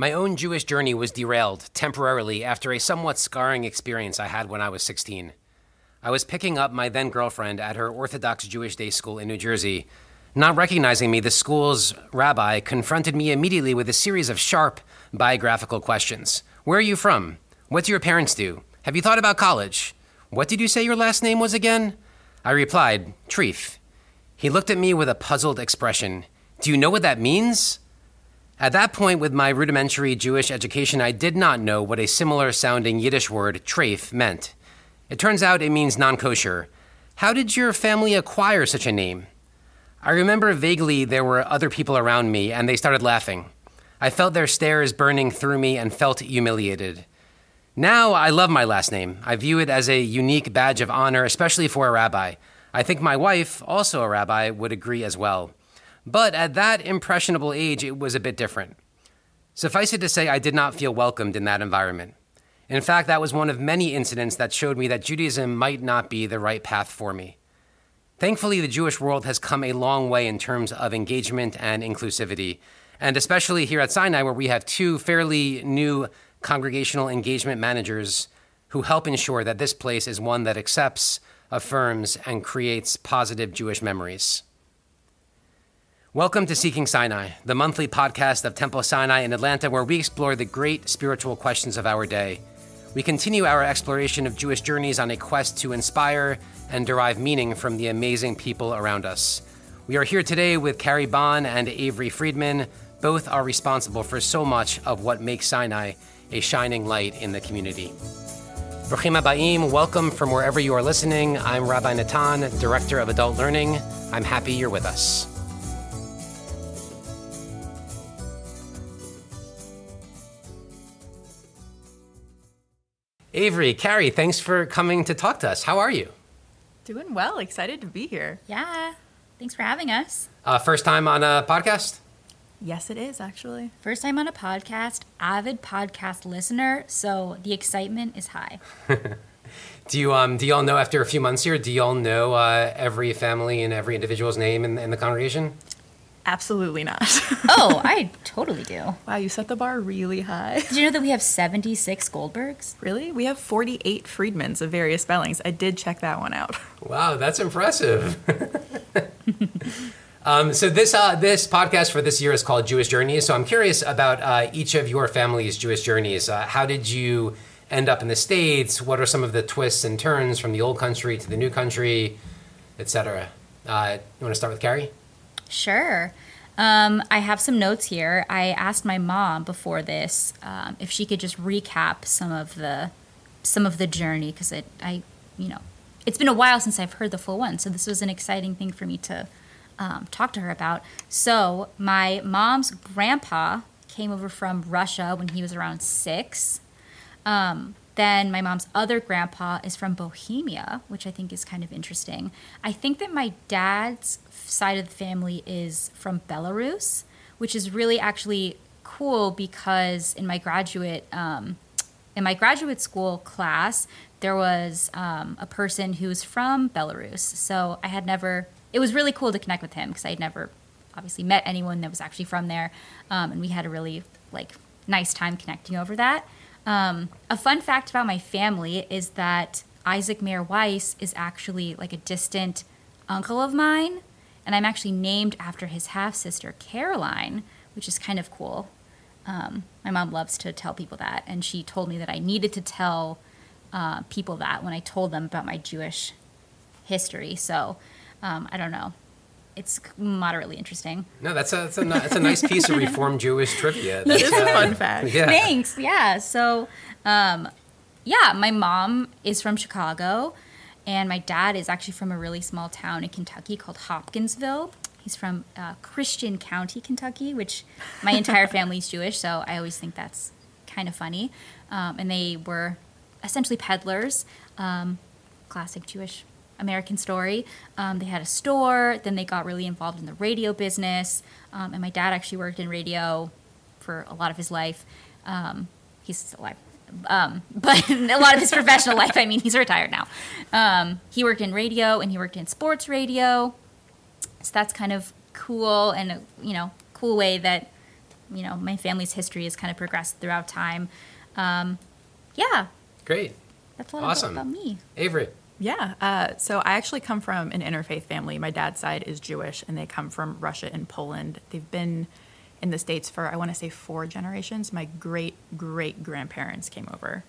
My own Jewish journey was derailed temporarily after a somewhat scarring experience I had when I was 16. I was picking up my then girlfriend at her Orthodox Jewish day school in New Jersey. Not recognizing me, the school's rabbi confronted me immediately with a series of sharp biographical questions. Where are you from? What do your parents do? Have you thought about college? What did you say your last name was again? I replied, Treef. He looked at me with a puzzled expression. Do you know what that means? At that point, with my rudimentary Jewish education, I did not know what a similar sounding Yiddish word, treif, meant. It turns out it means non kosher. How did your family acquire such a name? I remember vaguely there were other people around me, and they started laughing. I felt their stares burning through me and felt humiliated. Now I love my last name. I view it as a unique badge of honor, especially for a rabbi. I think my wife, also a rabbi, would agree as well. But at that impressionable age, it was a bit different. Suffice it to say, I did not feel welcomed in that environment. In fact, that was one of many incidents that showed me that Judaism might not be the right path for me. Thankfully, the Jewish world has come a long way in terms of engagement and inclusivity, and especially here at Sinai, where we have two fairly new congregational engagement managers who help ensure that this place is one that accepts, affirms, and creates positive Jewish memories. Welcome to Seeking Sinai, the monthly podcast of Temple Sinai in Atlanta, where we explore the great spiritual questions of our day. We continue our exploration of Jewish journeys on a quest to inspire and derive meaning from the amazing people around us. We are here today with Carrie Bond and Avery Friedman. Both are responsible for so much of what makes Sinai a shining light in the community. Bruchim Habaim, welcome from wherever you are listening. I'm Rabbi Natan, Director of Adult Learning. I'm happy you're with us. Avery, Carrie, thanks for coming to talk to us. How are you? Doing well. Excited to be here. Yeah. Thanks for having us. Uh, first time on a podcast? Yes, it is actually. First time on a podcast, avid podcast listener, so the excitement is high. do you um do y'all know after a few months here? Do y'all know uh, every family and every individual's name in, in the congregation? Absolutely not. oh, I totally do. Wow, you set the bar really high. Did you know that we have 76 Goldbergs? Really? We have 48 Friedmans of various spellings. I did check that one out. Wow, that's impressive. um, so this uh, this podcast for this year is called Jewish Journeys. So I'm curious about uh, each of your family's Jewish journeys. Uh, how did you end up in the states? What are some of the twists and turns from the old country to the new country, etc.? Uh, you want to start with Carrie? Sure. Um, I have some notes here. I asked my mom before this um, if she could just recap some of the some of the journey because it I you know it's been a while since I've heard the full one, so this was an exciting thing for me to um, talk to her about. So my mom's grandpa came over from Russia when he was around six. Um, then my mom's other grandpa is from Bohemia, which I think is kind of interesting. I think that my dad's side of the family is from Belarus, which is really actually cool because in my graduate um, in my graduate school class there was um, a person who was from Belarus. So I had never. It was really cool to connect with him because I had never obviously met anyone that was actually from there, um, and we had a really like nice time connecting over that. Um, a fun fact about my family is that Isaac Mayer Wise is actually like a distant uncle of mine and I'm actually named after his half sister, Caroline, which is kind of cool. Um, my mom loves to tell people that, and she told me that I needed to tell uh, people that when I told them about my Jewish history. So um, I don't know. It's moderately interesting. No, that's a that's a, that's a nice piece of Reformed Jewish trivia. That is a fun fact. Yeah. Thanks. Yeah. So, um, yeah, my mom is from Chicago. And my dad is actually from a really small town in Kentucky called Hopkinsville. He's from uh, Christian County, Kentucky, which my entire family is Jewish, so I always think that's kind of funny. Um, and they were essentially peddlers, um, classic Jewish American story. Um, they had a store, then they got really involved in the radio business. Um, and my dad actually worked in radio for a lot of his life. Um, he's still alive, um, but a lot of his professional life, I mean, he's retired now. Um, he worked in radio and he worked in sports radio. So that's kind of cool and, a, you know, cool way that you know, my family's history has kind of progressed throughout time. Um, yeah, Great. that's a little Awesome. about me. Avery. Yeah. Uh, so I actually come from an interfaith family. My dad's side is Jewish, and they come from Russia and Poland. They've been in the States for, I want to say, four generations. My great great grandparents came over,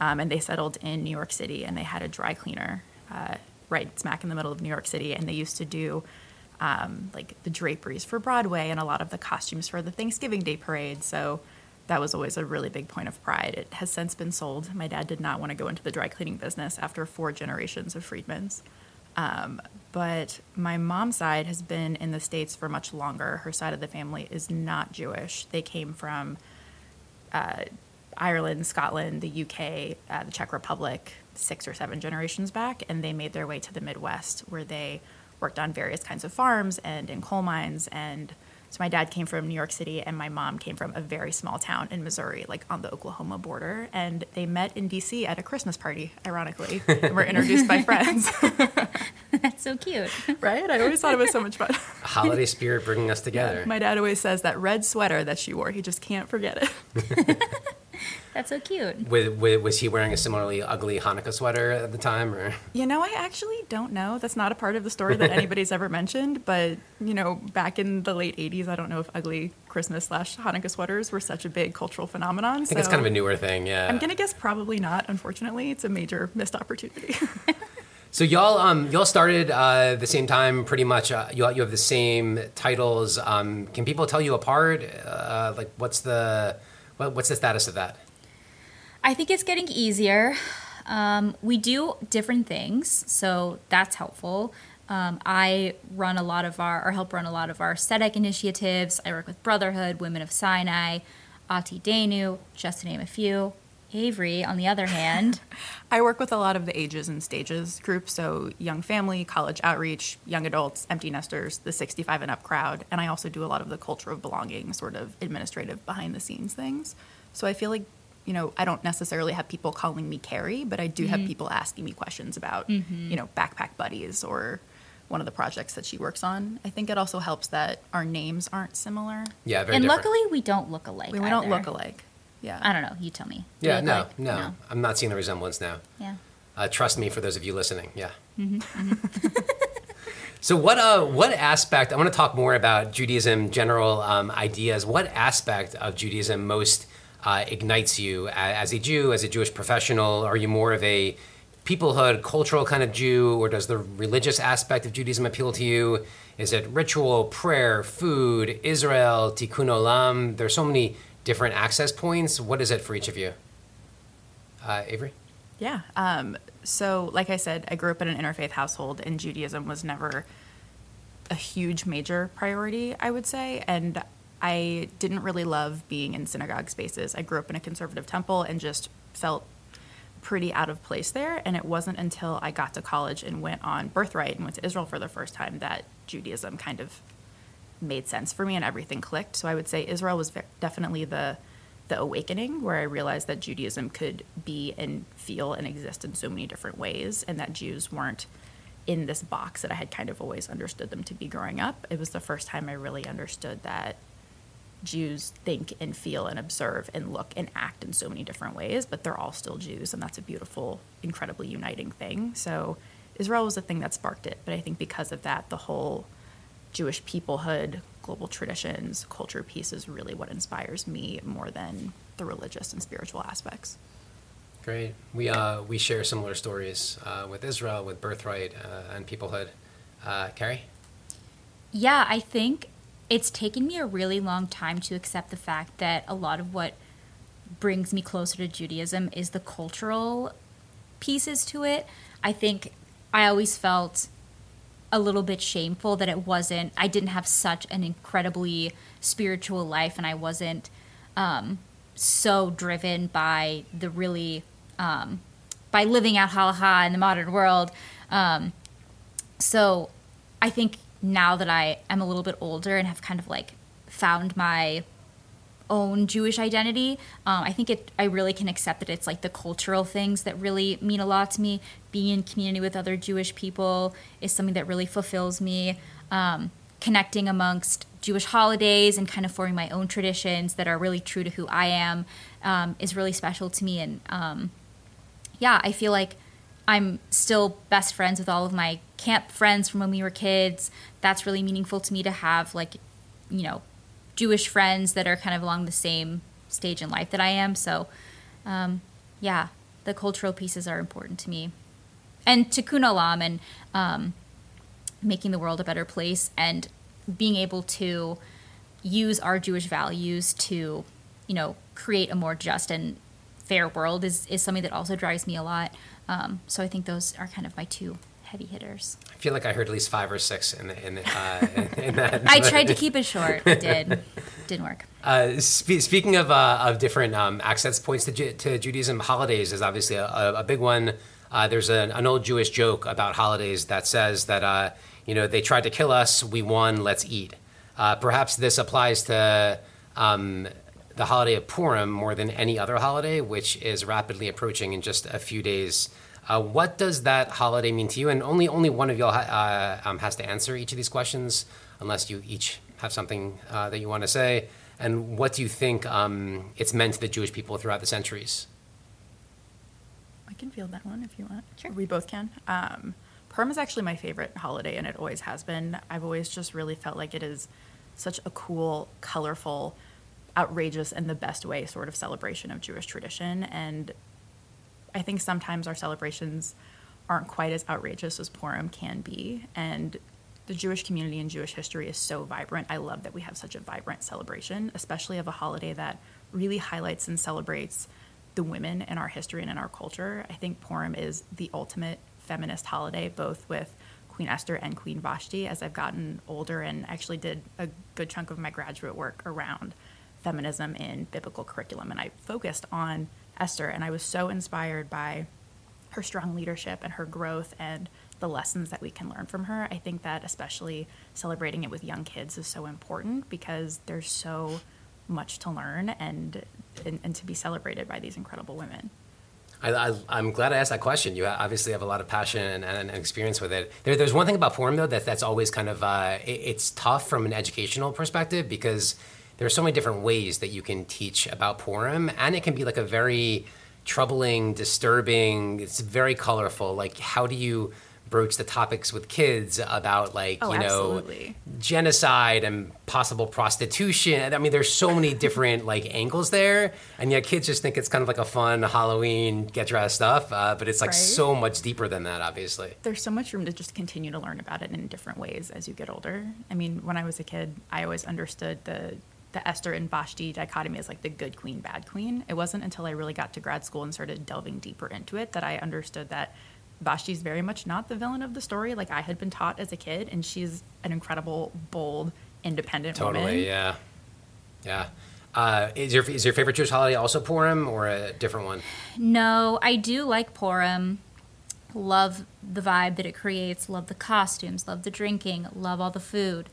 um, and they settled in New York City, and they had a dry cleaner uh, right smack in the middle of New York City, and they used to do. Um, like the draperies for Broadway and a lot of the costumes for the Thanksgiving Day parade. So that was always a really big point of pride. It has since been sold. My dad did not want to go into the dry cleaning business after four generations of Friedmans. Um, but my mom's side has been in the States for much longer. Her side of the family is not Jewish. They came from uh, Ireland, Scotland, the UK, uh, the Czech Republic, six or seven generations back, and they made their way to the Midwest where they worked on various kinds of farms and in coal mines. And so my dad came from New York City, and my mom came from a very small town in Missouri, like on the Oklahoma border. And they met in DC at a Christmas party, ironically, and were introduced by friends. That's so cute. right? I always thought it was so much fun. Holiday spirit bringing us together. My dad always says that red sweater that she wore, he just can't forget it. That's so cute. Wa- wa- was he wearing a similarly ugly Hanukkah sweater at the time, or You know, I actually don't know. That's not a part of the story that anybody's ever mentioned. But you know, back in the late '80s, I don't know if ugly Christmas slash Hanukkah sweaters were such a big cultural phenomenon. I think it's kind of a newer thing. Yeah. I'm gonna guess probably not. Unfortunately, it's a major missed opportunity. So y'all, um, y'all started uh, the same time, pretty much. Uh, you, you have the same titles. Um, can people tell you apart? Uh, like, what's the what, what's the status of that? I think it's getting easier. Um, we do different things, so that's helpful. Um, I run a lot of our, or help run a lot of our aesthetic initiatives. I work with Brotherhood, Women of Sinai, Ati Denu, just to name a few. Avery, on the other hand, I work with a lot of the ages and stages groups, so young family, college outreach, young adults, empty nesters, the 65 and up crowd, and I also do a lot of the culture of belonging, sort of administrative behind the scenes things. So I feel like, you know, I don't necessarily have people calling me Carrie, but I do have people asking me questions about, you know, backpack buddies or one of the projects that she works on. I think it also helps that our names aren't similar. Yeah, very and different. luckily we don't look alike. We, we don't look alike. Yeah. I don't know. You tell me. Do yeah, we look no, no, I'm not seeing the resemblance now. Yeah. Uh, trust me, for those of you listening, yeah. so, what uh, what aspect? I want to talk more about Judaism, general um, ideas. What aspect of Judaism most uh, ignites you as a Jew, as a Jewish professional? Are you more of a peoplehood, cultural kind of Jew, or does the religious aspect of Judaism appeal to you? Is it ritual, prayer, food, Israel, tikkun olam? There's so many different access points. What is it for each of you? Uh, Avery? Yeah. Um, so, like I said, I grew up in an interfaith household, and Judaism was never a huge major priority, I would say. And I didn't really love being in synagogue spaces. I grew up in a conservative temple and just felt pretty out of place there. And it wasn't until I got to college and went on Birthright and went to Israel for the first time that Judaism kind of made sense for me and everything clicked. So I would say Israel was definitely the the awakening where I realized that Judaism could be and feel and exist in so many different ways and that Jews weren't in this box that I had kind of always understood them to be growing up. It was the first time I really understood that Jews think and feel and observe and look and act in so many different ways, but they're all still Jews, and that's a beautiful, incredibly uniting thing. So Israel was the thing that sparked it, but I think because of that, the whole Jewish peoplehood, global traditions, culture piece is really what inspires me more than the religious and spiritual aspects. Great. We uh, we share similar stories uh, with Israel, with birthright uh, and peoplehood. Uh, Carrie. Yeah, I think it's taken me a really long time to accept the fact that a lot of what brings me closer to Judaism is the cultural pieces to it. I think I always felt a little bit shameful that it wasn't, I didn't have such an incredibly spiritual life and I wasn't um, so driven by the really, um, by living out halacha in the modern world. Um, so I think now that I am a little bit older and have kind of like found my own Jewish identity, um, I think it I really can accept that it's like the cultural things that really mean a lot to me. Being in community with other Jewish people is something that really fulfills me. Um, connecting amongst Jewish holidays and kind of forming my own traditions that are really true to who I am um, is really special to me. And um, yeah, I feel like I'm still best friends with all of my camp friends from when we were kids. That's really meaningful to me to have, like, you know, Jewish friends that are kind of along the same stage in life that I am. So, um, yeah, the cultural pieces are important to me. And tikkun olam and um, making the world a better place and being able to use our Jewish values to, you know, create a more just and fair world is, is something that also drives me a lot. Um, so I think those are kind of my two heavy hitters. I feel like I heard at least five or six in, the, in, uh, in that. I tried to keep it short. It did. Didn't work. Uh, spe- speaking of, uh, of different um, access points to, Ju- to Judaism, holidays is obviously a, a, a big one. Uh, there's an, an old Jewish joke about holidays that says that, uh, you know, they tried to kill us, we won, let's eat. Uh, perhaps this applies to um, the holiday of Purim more than any other holiday, which is rapidly approaching in just a few days. Uh, what does that holiday mean to you? And only only one of y'all ha- uh, um, has to answer each of these questions, unless you each have something uh, that you want to say. And what do you think um, it's meant to the Jewish people throughout the centuries? I can field that one if you want. Sure. We both can. Um, Purim is actually my favorite holiday, and it always has been. I've always just really felt like it is such a cool, colorful, outrageous, and the best way sort of celebration of Jewish tradition. And I think sometimes our celebrations aren't quite as outrageous as Purim can be. And the Jewish community and Jewish history is so vibrant. I love that we have such a vibrant celebration, especially of a holiday that really highlights and celebrates the women in our history and in our culture. I think Purim is the ultimate feminist holiday, both with Queen Esther and Queen Vashti. As I've gotten older and actually did a good chunk of my graduate work around feminism in biblical curriculum, and I focused on Esther, and I was so inspired by her strong leadership and her growth and the lessons that we can learn from her. I think that especially celebrating it with young kids is so important because there's so much to learn and and, and to be celebrated by these incredible women. I, am glad I asked that question. You obviously have a lot of passion and, and experience with it. There, there's one thing about Purim though that that's always kind of uh, it, it's tough from an educational perspective because there are so many different ways that you can teach about Purim, and it can be like a very troubling, disturbing. It's very colorful. Like, how do you broach the topics with kids about like Oh, you know absolutely. genocide and possible prostitution? I mean, there's so many different like angles there, and yet kids just think it's kind of like a fun Halloween get dressed stuff. Uh, but it's like Right. so much deeper than that, obviously. There's so much room to just continue to learn about it in different ways as you get older. I mean, when I was a kid, I always understood the the Esther and Vashti dichotomy as like the good queen, bad queen. It wasn't until I really got to grad school and started delving deeper into it that I understood that Vashti's very much not the villain of the story, like I had been taught as a kid, and she's an incredible, bold, independent woman. Totally, yeah, yeah. Uh, is your is your favorite Jewish holiday also Purim or a different one? No, I do like Purim. Love the vibe that it creates. Love the costumes. Love the drinking. Love all the food.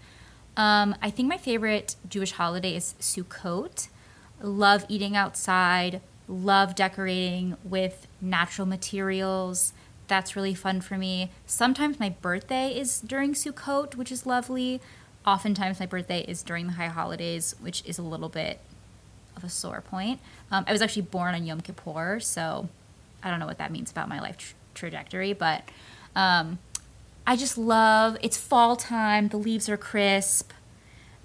Um, I think my favorite Jewish holiday is Sukkot. Love eating outside. Love decorating with natural materials. That's really fun for me. Sometimes my birthday is during Sukkot, which is lovely. Oftentimes my birthday is during the high holidays, which is a little bit of a sore point. Um, I was actually born on Yom Kippur, so I don't know what that means about my life tr- trajectory, but um, I just love it's fall time. The leaves are crisp.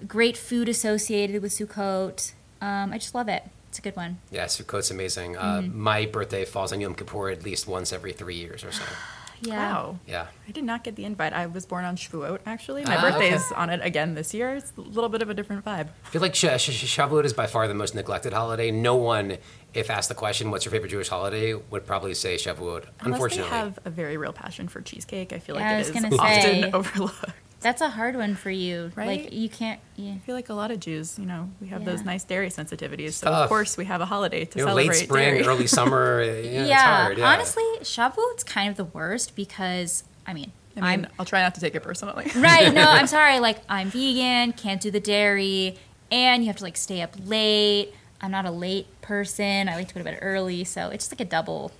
Great food associated with Sukkot. Um, I just love it. It's a good one. Yeah, Sukkot's amazing. Uh, Mm-hmm. my birthday falls on Yom Kippur at least once every three years or so. Yeah. Wow. Yeah. I did not get the invite. I was born on Shavuot, actually. My Ah, birthday okay. is on it again this year. It's a little bit of a different vibe. I feel like Sh- Sh- Shavuot is by far the most neglected holiday. No one, if asked the question, "What's your favorite Jewish holiday?" would probably say Shavuot. Unless Unfortunately, they have a very real passion for cheesecake, I feel Yeah, like was it is gonna say. often overlooked. That's a hard one for you. Right? Like you can't. Yeah. I feel like a lot of Jews, you know, we have those nice dairy sensitivities. So tough. of course we have a holiday to you know, celebrate late spring, dairy. early summer. Eh, you know, it's yeah, hard, yeah. honestly, Shavuot's kind of the worst because I mean, I mean, I'm I'll try not to take it personally. right. No, I'm sorry. Like I'm vegan, can't do the dairy, and you have to like stay up late. I'm not a late person. I like to go to bed early, so it's just like a double,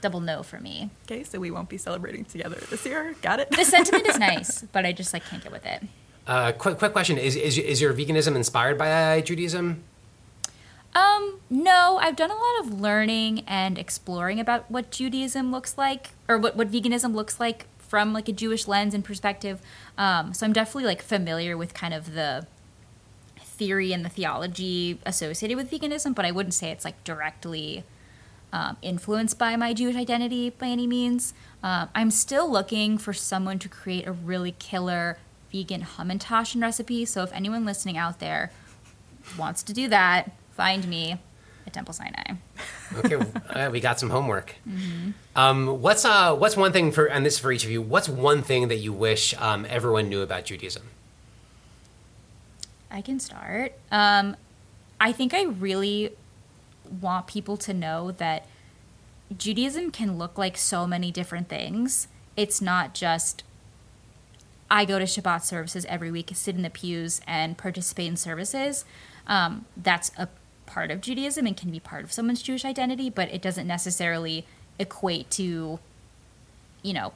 double no for me. okay, so we won't be celebrating together this year. Got it? The sentiment is nice, but I just like can't get with it. Uh, quick, quick question: is, is is your veganism inspired by Judaism? Um, no, I've done a lot of learning and exploring about what Judaism looks like, or what what veganism looks like from like a Jewish lens and perspective. Um, so I'm definitely like familiar with kind of the theory and the theology associated with veganism, but I wouldn't say it's like directly um, influenced by my Jewish identity by any means. Um, I'm still looking for someone to create a really killer vegan hamantaschen recipe. So if anyone listening out there wants to do that, find me at Temple Sinai. okay, uh, we got some homework. Mm-hmm. Um, what's uh, what's one thing for, and this is for each of you. What's one thing that you wish um, everyone knew about Judaism? I can start. Um, I think I really want people to know that Judaism can look like so many different things. It's not just I go to Shabbat services every week, sit in the pews, and participate in services. Um, that's a part of Judaism and can be part of someone's Jewish identity, but it doesn't necessarily equate to, you know,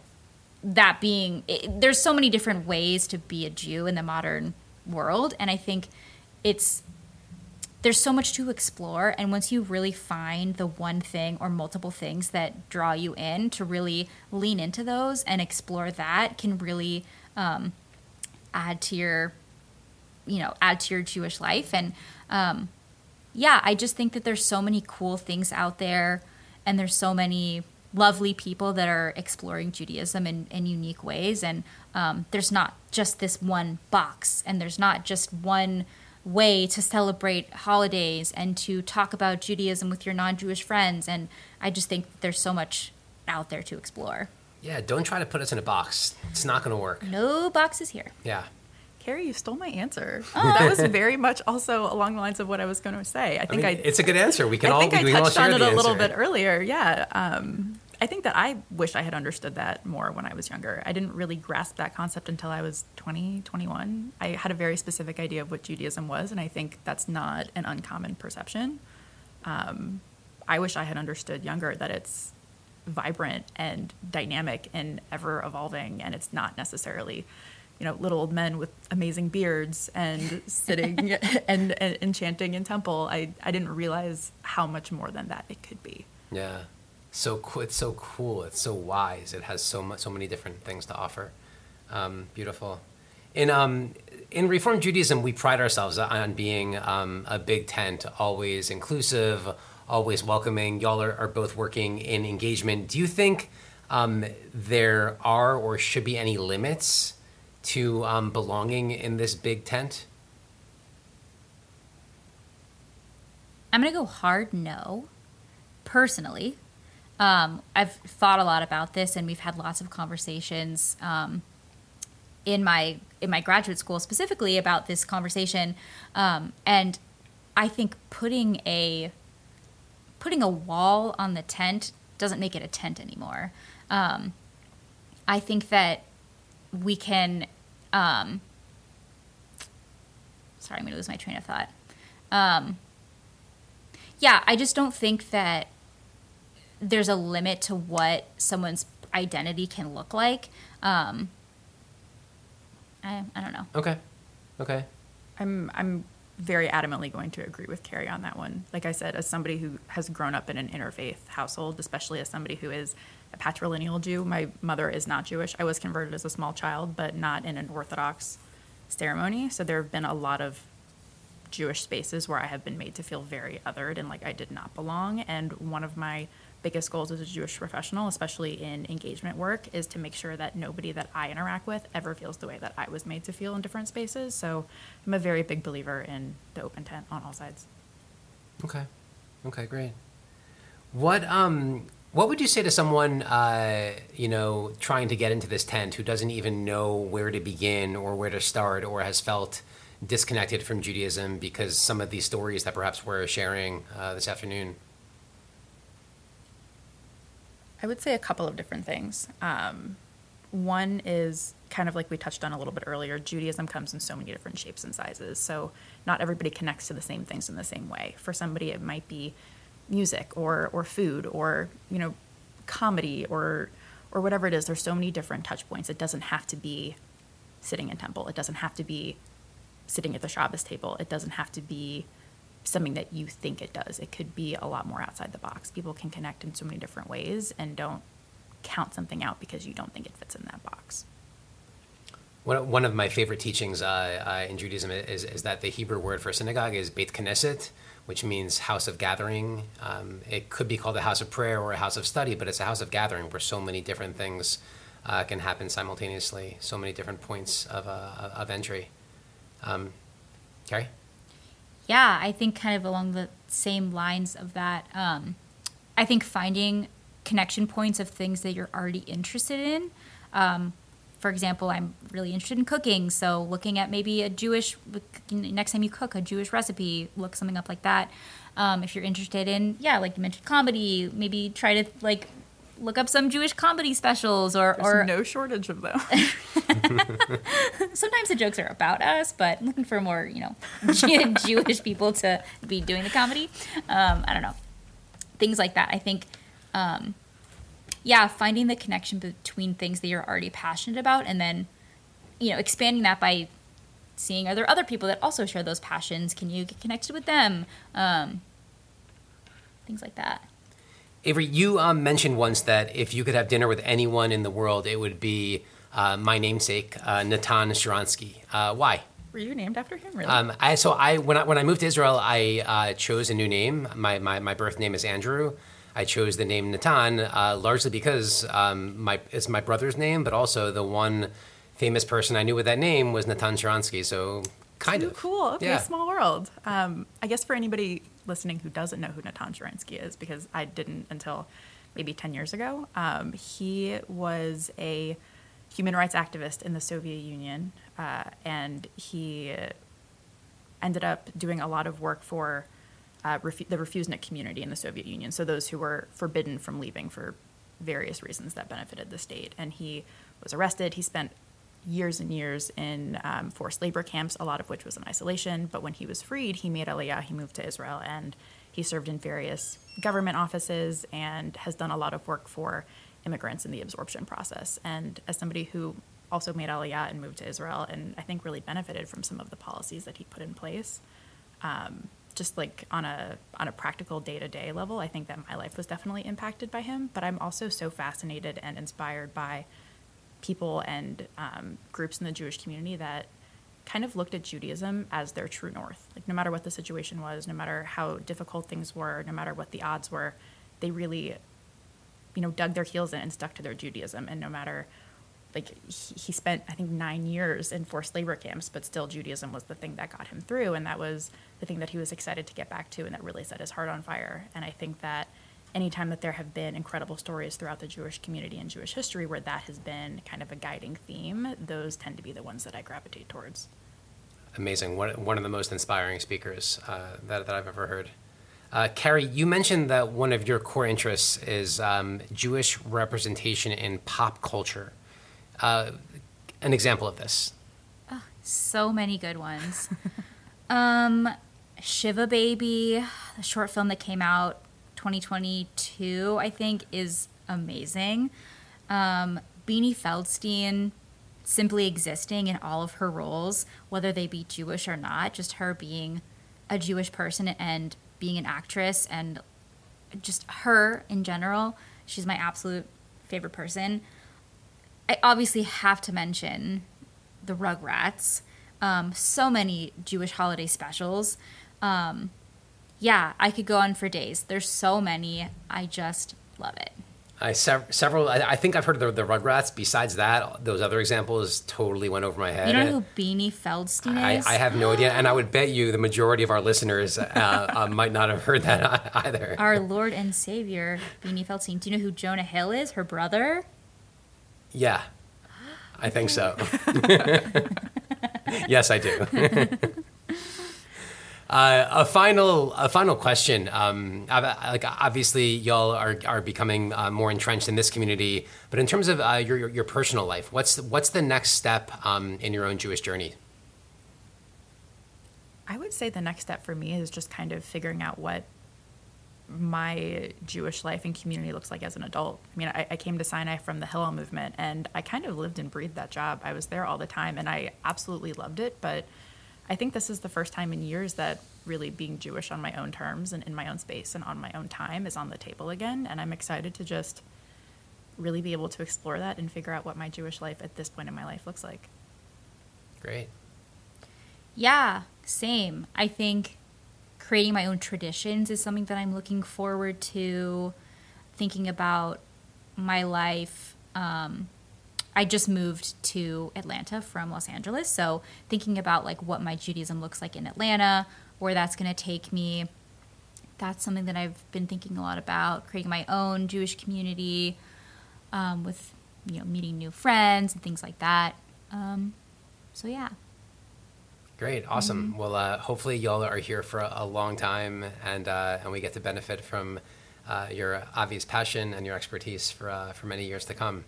that being. It, there's so many different ways to be a Jew in the modern world, and I think it's there's so much to explore and once you really find the one thing or multiple things that draw you in to really lean into those and explore that can really um, add to your you know add to your jewish life and um, yeah i just think that there's so many cool things out there and there's so many lovely people that are exploring judaism in, in unique ways and um, there's not just this one box and there's not just one way to celebrate holidays and to talk about Judaism with your non Jewish friends. And I just think there's so much out there to explore. Yeah, don't try to put us in a box. It's not going to work. No boxes here. Yeah. Carrie, you stole my answer. Oh. That was very much also along the lines of what I was going to say. I think I. I it's a good answer. We can I all. think we I touched on it a little bit earlier. Yeah. Um, I think that I wish I had understood that more when I was younger. I didn't really grasp that concept until I was 20, 21. I had a very specific idea of what Judaism was, and I think that's not an uncommon perception. Um, I wish I had understood younger that it's vibrant and dynamic and ever evolving, and it's not necessarily you know little old men with amazing beards and sitting and, and, and chanting in temple I, I didn't realize how much more than that it could be yeah so cool it's so cool. It's so wise. It has so much, so many different things to offer. Um, beautiful. In um, in Reform Judaism, we pride ourselves on being um, a big tent, always inclusive, always welcoming. Y'all are, are both working in engagement. Do you think um, there are or should be any limits to um, belonging in this big tent? I'm gonna go hard no, personally um, I've thought a lot about this, and we've had lots of conversations um, in my in my graduate school specifically about this conversation. Um, and I think putting a putting a wall on the tent doesn't make it a tent anymore. Um, I think that we can. Um, sorry, I'm going to lose my train of thought. Um, yeah, I just don't think that there's a limit to what someone's identity can look like. Um, I, I don't know. Okay. Okay. I'm I'm very adamantly going to agree with Carrie on that one. Like I said, as somebody who has grown up in an interfaith household, especially as somebody who is a patrilineal Jew, my mother is not Jewish. I was converted as a small child, but not in an Orthodox ceremony. So there have been a lot of Jewish spaces where I have been made to feel very othered and like I did not belong. And one of my biggest goals as a Jewish professional, especially in engagement work, is to make sure that nobody that I interact with ever feels the way that I was made to feel in different spaces. So I'm a very big believer in the open tent on all sides. Okay. Okay, great. What um what would you say to someone uh, you know trying to get into this tent who doesn't even know where to begin or where to start or has felt disconnected from Judaism because some of these stories that perhaps we're sharing uh, this afternoon? I would say a couple of different things. Um, one is kind of like we touched on a little bit earlier Judaism comes in so many different shapes and sizes. So not everybody connects to the same things in the same way. For somebody, it might be music or, or food or, you know, comedy or, or whatever it is. There's so many different touch points. It doesn't have to be sitting in temple. It doesn't have to be sitting at the Shabbos table. It doesn't have to be something that you think it does. It could be a lot more outside the box. People can connect in so many different ways and don't count something out because you don't think it fits in that box. One, of my favorite teachings uh, in Judaism is, is that the Hebrew word for synagogue is Beit Knesset, which means house of gathering. Um, it could be called a house of prayer or a house of study, but it's a house of gathering where so many different things uh, can happen simultaneously, so many different points of, uh, of entry. Um, Carrie? Yeah, I think kind of along the same lines of that. Um, I think finding connection points of things that you're already interested in. Um, for example, I'm really interested in cooking, so looking at maybe a Jewish next time you cook a Jewish recipe, look something up like that. Um, if you're interested in, yeah, like you mentioned, comedy, maybe try to like look up some Jewish comedy specials or There's or no shortage of them. sometimes the jokes are about us, but looking for more, you know, Jewish people to be doing the comedy. Um, I don't know, things like that. I think, um, yeah, finding the connection between things that you're already passionate about, and then, you know, expanding that by seeing are there other people that also share those passions? Can you get connected with them? Um, things like that. Avery, you um, mentioned once that if you could have dinner with anyone in the world, it would be uh, my namesake, uh, Natan Sharansky. Uh, why? Were you named after him? Really? Um, I, so I when I when I moved to Israel, I uh, chose a new name. My, my my birth name is Andrew. I chose the name Natan uh, largely because um, my it's my brother's name, but also the one famous person I knew with that name was Natan Sharansky. So kind Too of cool. Okay, Yeah. small world. Um, I guess for anybody listening who doesn't know who Natan Sharansky is, because I didn't until maybe 10 years ago, um, he was a human rights activist in the Soviet Union, uh, and he ended up doing a lot of work for uh, refu- the refusenik community in the Soviet Union, so those who were forbidden from leaving for various reasons that benefited the state. And he was arrested. He spent years and years in um, forced labor camps, a lot of which was in isolation. But when he was freed, he made Aliyah. He moved to Israel and he served in various government offices and has done a lot of work for immigrants in the absorption process. And as somebody who also made Aliyah and moved to Israel, and I think really benefited from some of the policies that he put in place, um, just like on a on a practical day to day level, I think that my life was definitely impacted by him. But I'm also so fascinated and inspired by people and um, groups in the Jewish community that kind of looked at Judaism as their true north. Like no matter what the situation was, no matter how difficult things were, no matter what the odds were, they really, you know, dug their heels in and stuck to their Judaism. And no matter, like he, he spent I think nine years in forced labor camps, but still Judaism was the thing that got him through, and that was the thing that he was excited to get back to, and that really set his heart on fire. And I think that anytime that there have been incredible stories throughout the Jewish community and Jewish history where that has been kind of a guiding theme, those tend to be the ones that I gravitate towards. amazing. One, one of the most inspiring speakers uh, that, that I've ever heard. Uh, Carrie, you mentioned that one of your core interests is um, Jewish representation in pop culture. Uh, an example of this. So many good ones. um, Shiva Baby, the short film that came out 2022, I think, is amazing. Um, Beanie Feldstein simply existing in all of her roles, whether they be Jewish or not, just her being a Jewish person and being an actress and just her in general. She's my absolute favorite person. I obviously have to mention the Rugrats. Um, so many Jewish holiday specials. Um, yeah, I could go on for days. There's so many. I just love it. I sev- several. I, I think I've heard of the, the Rugrats. Besides that, those other examples totally went over my head. You know who Beanie Feldstein I, is? I have no idea, and I would bet you the majority of our listeners uh, uh, might not have heard that either. Our Lord and Savior, Beanie Feldstein. Do you know who Jonah Hill is? Her brother? Yeah, I think so. yes, I do. Uh, a final, a final question. Um, like obviously, y'all are are becoming uh, more entrenched in this community, but in terms of uh, your, your personal life, what's what's the next step um, in your own Jewish journey? I would say the next step for me is just kind of figuring out what my Jewish life and community looks like as an adult. I mean, I, I, came to Sinai from the Hillel movement, and I kind of lived and breathed that job. I was there all the time, and I absolutely loved it. But I think this is the first time in years that really being Jewish on my own terms and in my own space and on my own time is on the table again. And I'm excited to just really be able to explore that and figure out what my Jewish life at this point in my life looks like. Great. Yeah, same. I think creating my own traditions is something that I'm looking forward to. Thinking about my life. Um, I just moved to Atlanta from Los Angeles, so thinking about like what my Judaism looks like in Atlanta, where that's going to take me. That's something that I've been thinking a lot about. Creating my own Jewish community, um, with you know meeting new friends and things like that. Um, so yeah. Great, awesome. Mm-hmm. Well, uh, hopefully y'all are here for a, a long time, and uh, and we get to benefit from uh, your obvious passion and your expertise for uh, for many years to come.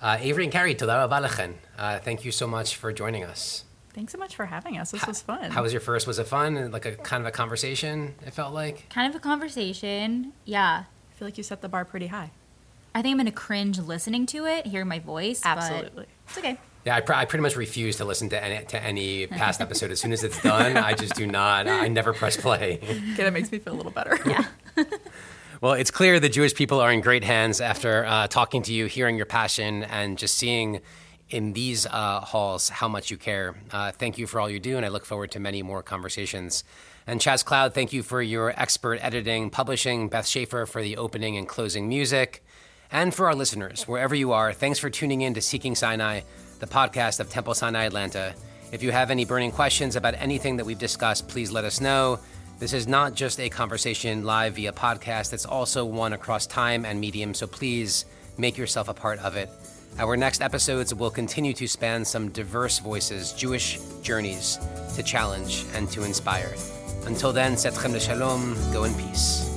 Uh, Avery and Carrie, toda uh, Thank you so much for joining us. Thanks so much for having us. This how, was fun. How was your first? Was it fun? Like a kind of a conversation? It felt like kind of a conversation. Yeah, I feel like you set the bar pretty high. I think I'm gonna cringe listening to it, hearing my voice. Absolutely, it's okay. Yeah, I, pr- I, pretty much refuse to listen to any, to any past episode. As soon as it's done, I just do not. I never press play. Okay, that makes me feel a little better. Yeah. well, it's clear the Jewish people are in great hands after uh, talking to you, hearing your passion, and just seeing in these uh, halls how much you care. Uh, thank you for all you do, and I look forward to many more conversations. And Chaz Cloud, thank you for your expert editing, publishing. Beth Schaefer for the opening and closing music. And for our listeners, wherever you are, thanks for tuning in to Seeking Sinai the podcast of Temple Sinai Atlanta. If you have any burning questions about anything that we've discussed, please let us know. This is not just a conversation live via podcast, it's also one across time and medium, so please make yourself a part of it. Our next episodes will continue to span some diverse voices, Jewish journeys to challenge and to inspire. Until then, Setchem Shalom, go in peace.